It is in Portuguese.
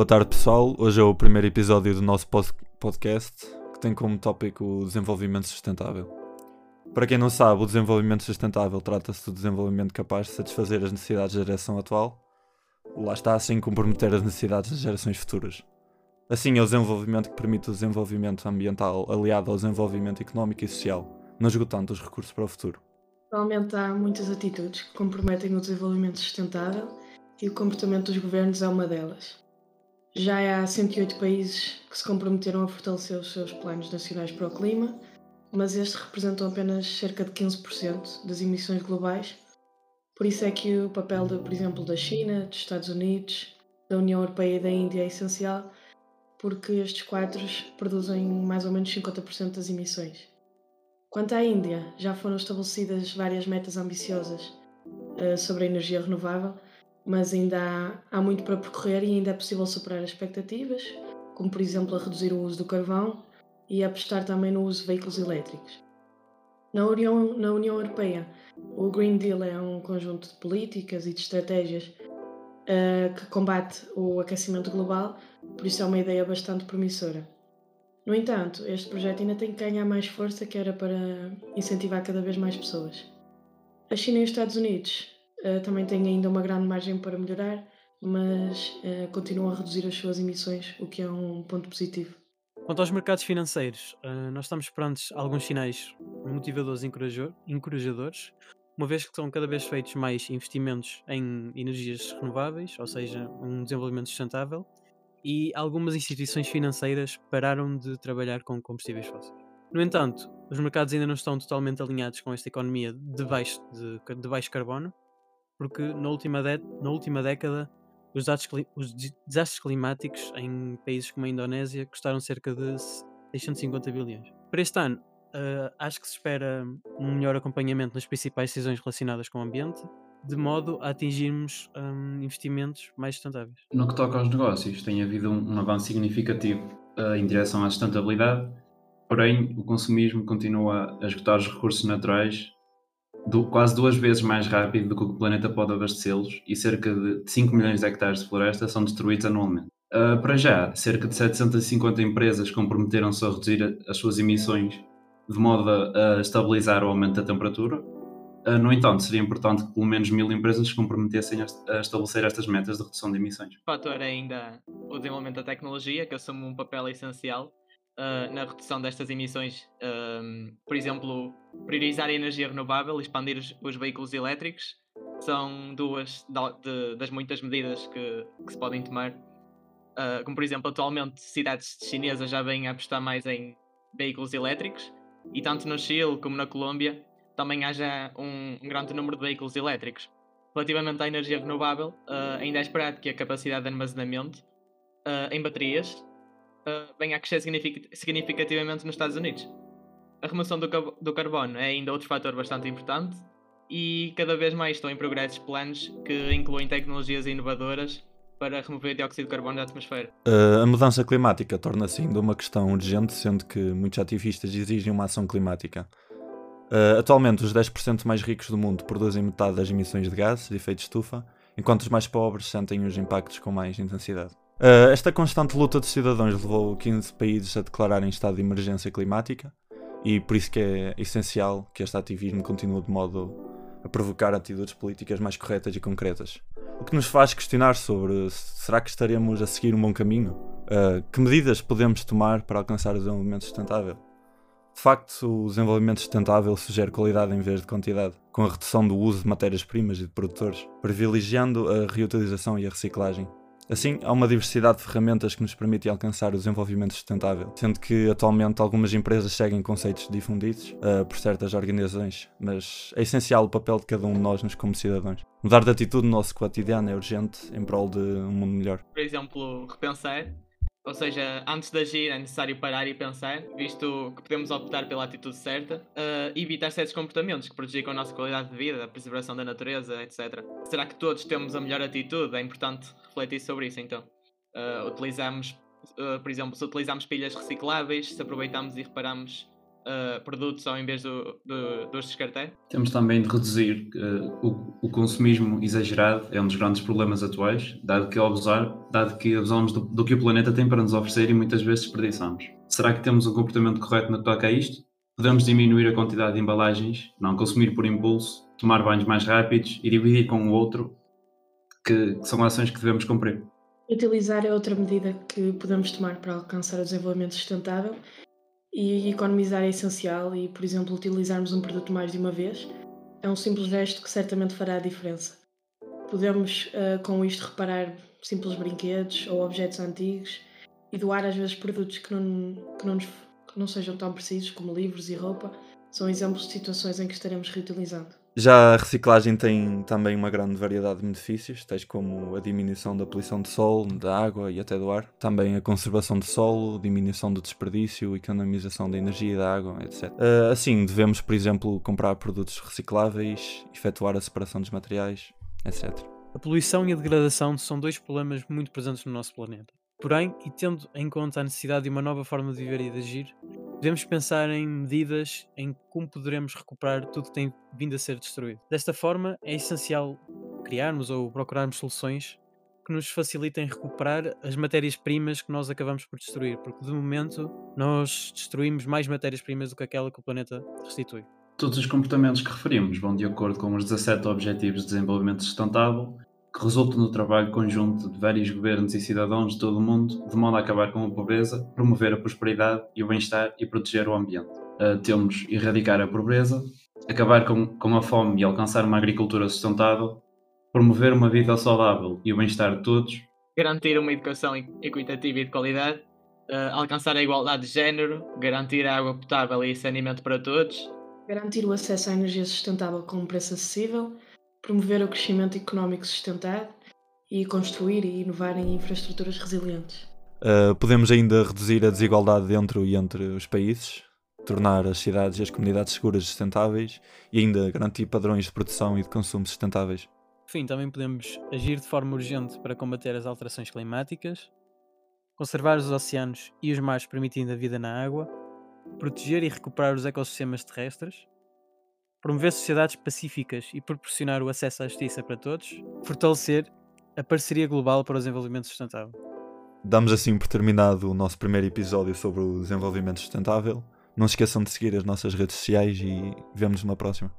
Boa tarde, pessoal. Hoje é o primeiro episódio do nosso podcast que tem como tópico o desenvolvimento sustentável. Para quem não sabe, o desenvolvimento sustentável trata-se do desenvolvimento capaz de satisfazer as necessidades da geração atual, lá está assim comprometer as necessidades das gerações futuras. Assim é o desenvolvimento que permite o desenvolvimento ambiental aliado ao desenvolvimento económico e social, não esgotando os recursos para o futuro. Atualmente há muitas atitudes que comprometem o desenvolvimento sustentável e o comportamento dos governos é uma delas. Já há 108 países que se comprometeram a fortalecer os seus planos nacionais para o clima, mas estes representam apenas cerca de 15% das emissões globais. Por isso é que o papel, de, por exemplo, da China, dos Estados Unidos, da União Europeia e da Índia é essencial, porque estes quatro produzem mais ou menos 50% das emissões. Quanto à Índia, já foram estabelecidas várias metas ambiciosas uh, sobre a energia renovável, mas ainda há, há muito para percorrer e ainda é possível superar as expectativas, como por exemplo a reduzir o uso do carvão e apostar também no uso de veículos elétricos. Na União, na União Europeia, o Green Deal é um conjunto de políticas e de estratégias uh, que combate o aquecimento global, por isso é uma ideia bastante promissora. No entanto, este projeto ainda tem que ganhar mais força, que era para incentivar cada vez mais pessoas. A China e os Estados Unidos uh, também têm ainda uma grande margem para melhorar, mas uh, continuam a reduzir as suas emissões, o que é um ponto positivo. Quanto aos mercados financeiros, uh, nós estamos perante alguns sinais motivadores e encorajadores, uma vez que são cada vez feitos mais investimentos em energias renováveis, ou seja, um desenvolvimento sustentável, e algumas instituições financeiras pararam de trabalhar com combustíveis fósseis. No entanto, os mercados ainda não estão totalmente alinhados com esta economia de baixo, de, de baixo carbono, porque na última, de, na última década os, os, desastres climáticos em países como a Indonésia custaram cerca de 650 bilhões. Para este ano, uh, acho que se espera um melhor acompanhamento nas principais decisões relacionadas com o ambiente, de modo a atingirmos um, investimentos mais sustentáveis. No que toca aos negócios, tem havido um, um avanço significativo uh, em direção à sustentabilidade, porém o consumismo continua a esgotar os recursos naturais do, quase duas vezes mais rápido do que o planeta pode abastecê-los e cerca de 5 milhões de hectares de floresta são destruídos anualmente. Uh, para já, cerca de 750 empresas comprometeram-se a reduzir as suas emissões de modo a, estabilizar o aumento da temperatura. Uh, no entanto, seria importante que pelo menos mil empresas se comprometessem a, a estabelecer estas metas de redução de emissões. O fator é ainda o desenvolvimento da tecnologia, que assume um papel essencial uh, na redução destas emissões, uh, por exemplo, priorizar a energia renovável e expandir os, os veículos elétricos são duas de, das muitas medidas que, que se podem tomar. Uh, como por exemplo, atualmente cidades chinesas já vêm a apostar mais em veículos elétricos e tanto no Chile como na Colômbia também há já um, um grande número de veículos elétricos. Relativamente à energia renovável, uh, ainda é esperado que a capacidade de armazenamento uh, em baterias uh, venha a crescer significativamente nos Estados Unidos. A remoção do, carbono é ainda outro fator bastante importante e cada vez mais estão em progresso planos que incluem tecnologias inovadoras para remover dióxido de carbono da atmosfera. Uh, a mudança climática torna-se ainda uma questão urgente, sendo que muitos ativistas exigem uma ação climática. Uh, atualmente, os 10% mais ricos do mundo produzem metade das emissões de gases de efeito de estufa, enquanto os mais pobres sentem os impactos com mais intensidade. Uh, esta constante luta dos cidadãos levou 15 países a declararem estado de emergência climática e por isso que é essencial que este ativismo continue de modo a provocar atitudes políticas mais corretas e concretas. O que nos faz questionar sobre será que estaremos a seguir um bom caminho? Uh, que medidas podemos tomar para alcançar o desenvolvimento sustentável? De facto, o desenvolvimento sustentável sugere qualidade em vez de quantidade, com a redução do uso de matérias-primas e de produtores, privilegiando a reutilização e a reciclagem. Assim, há uma diversidade de ferramentas que nos permite alcançar o desenvolvimento sustentável, sendo que atualmente algumas empresas seguem conceitos difundidos uh, por certas organizações, mas é essencial o papel de cada um de nós nos como cidadãos. Mudar de atitude no nosso cotidiano é urgente em prol de um mundo melhor. Por exemplo, repensar ou seja, antes de agir é necessário parar e pensar, visto que podemos optar pela atitude certa uh, e evitar certos comportamentos que prejudicam a nossa qualidade de vida, a preservação da natureza, etc. Será que todos temos a melhor atitude? É importante refletir sobre isso então. Uh, utilizamos, uh, por exemplo, se utilizamos pilhas recicláveis, se aproveitamos e reparamos uh, produtos ao invés do, do, dos descartar? Temos também de reduzir uh, o, o, consumismo exagerado, é um dos grandes problemas atuais, dado que, abusar, dado que abusamos do, do, que o planeta tem para nos oferecer e muitas vezes desperdiçamos. Será que temos um comportamento correto no que toca a isto? Podemos diminuir a quantidade de embalagens, não consumir por impulso, tomar banhos mais rápidos e dividir com o outro, que, que são ações que devemos cumprir. Utilizar é outra medida que podemos tomar para alcançar o desenvolvimento sustentável e economizar é essencial e, por exemplo, utilizarmos um produto mais de uma vez é um simples gesto que certamente fará a diferença. Podemos, uh, com isto, reparar simples brinquedos ou objetos antigos e doar às vezes produtos que não, que não, nos, que não sejam tão precisos, como livros e roupa, são exemplos de situações em que estaremos reutilizando. Já a reciclagem tem também uma grande variedade de benefícios, tais como a diminuição da poluição de solo, da água e até do ar, também a conservação de solo, diminuição do desperdício, economização da energia e da água, etc. Ah, assim, devemos, por exemplo, comprar produtos recicláveis, efetuar a separação dos materiais, etc. A poluição e a degradação são dois problemas muito presentes no nosso planeta. Porém, e tendo em conta a necessidade de uma nova forma de viver e de agir, devemos pensar em medidas em como poderemos recuperar tudo que tem vindo a ser destruído. Desta forma, é essencial criarmos ou procurarmos soluções que nos facilitem recuperar as matérias-primas que nós acabamos por destruir, porque de momento nós destruímos mais matérias-primas do que aquela que o planeta restitui. Todos os comportamentos que referimos vão de acordo com os 17 Objetivos de Desenvolvimento Sustentável que resulta no trabalho conjunto de vários governos e cidadãos de todo o mundo, de modo a acabar com a pobreza, promover a prosperidade e o bem-estar e proteger o ambiente. Uh, temos erradicar a pobreza, acabar com, com a fome e alcançar uma agricultura sustentável, promover uma vida saudável e o bem-estar de todos, garantir uma educação equitativa e de qualidade, uh, alcançar a igualdade de género, garantir a água potável e saneamento para todos, garantir o acesso à energia sustentável com um preço acessível, promover o crescimento económico sustentado e construir e inovar em infraestruturas resilientes. Uh, podemos ainda reduzir a desigualdade dentro e entre os países, tornar as cidades e as comunidades seguras e sustentáveis e ainda garantir padrões de produção e de consumo sustentáveis. Por fim, também podemos agir de forma urgente para combater as alterações climáticas, conservar os oceanos e os mares permitindo a vida na água, proteger e recuperar os ecossistemas terrestres, promover sociedades pacíficas e proporcionar o acesso à justiça para todos, fortalecer a parceria global para o desenvolvimento sustentável. Damos assim por terminado o nosso primeiro episódio sobre o desenvolvimento sustentável. Não se esqueçam de seguir as nossas redes sociais e vemos-nos na próxima.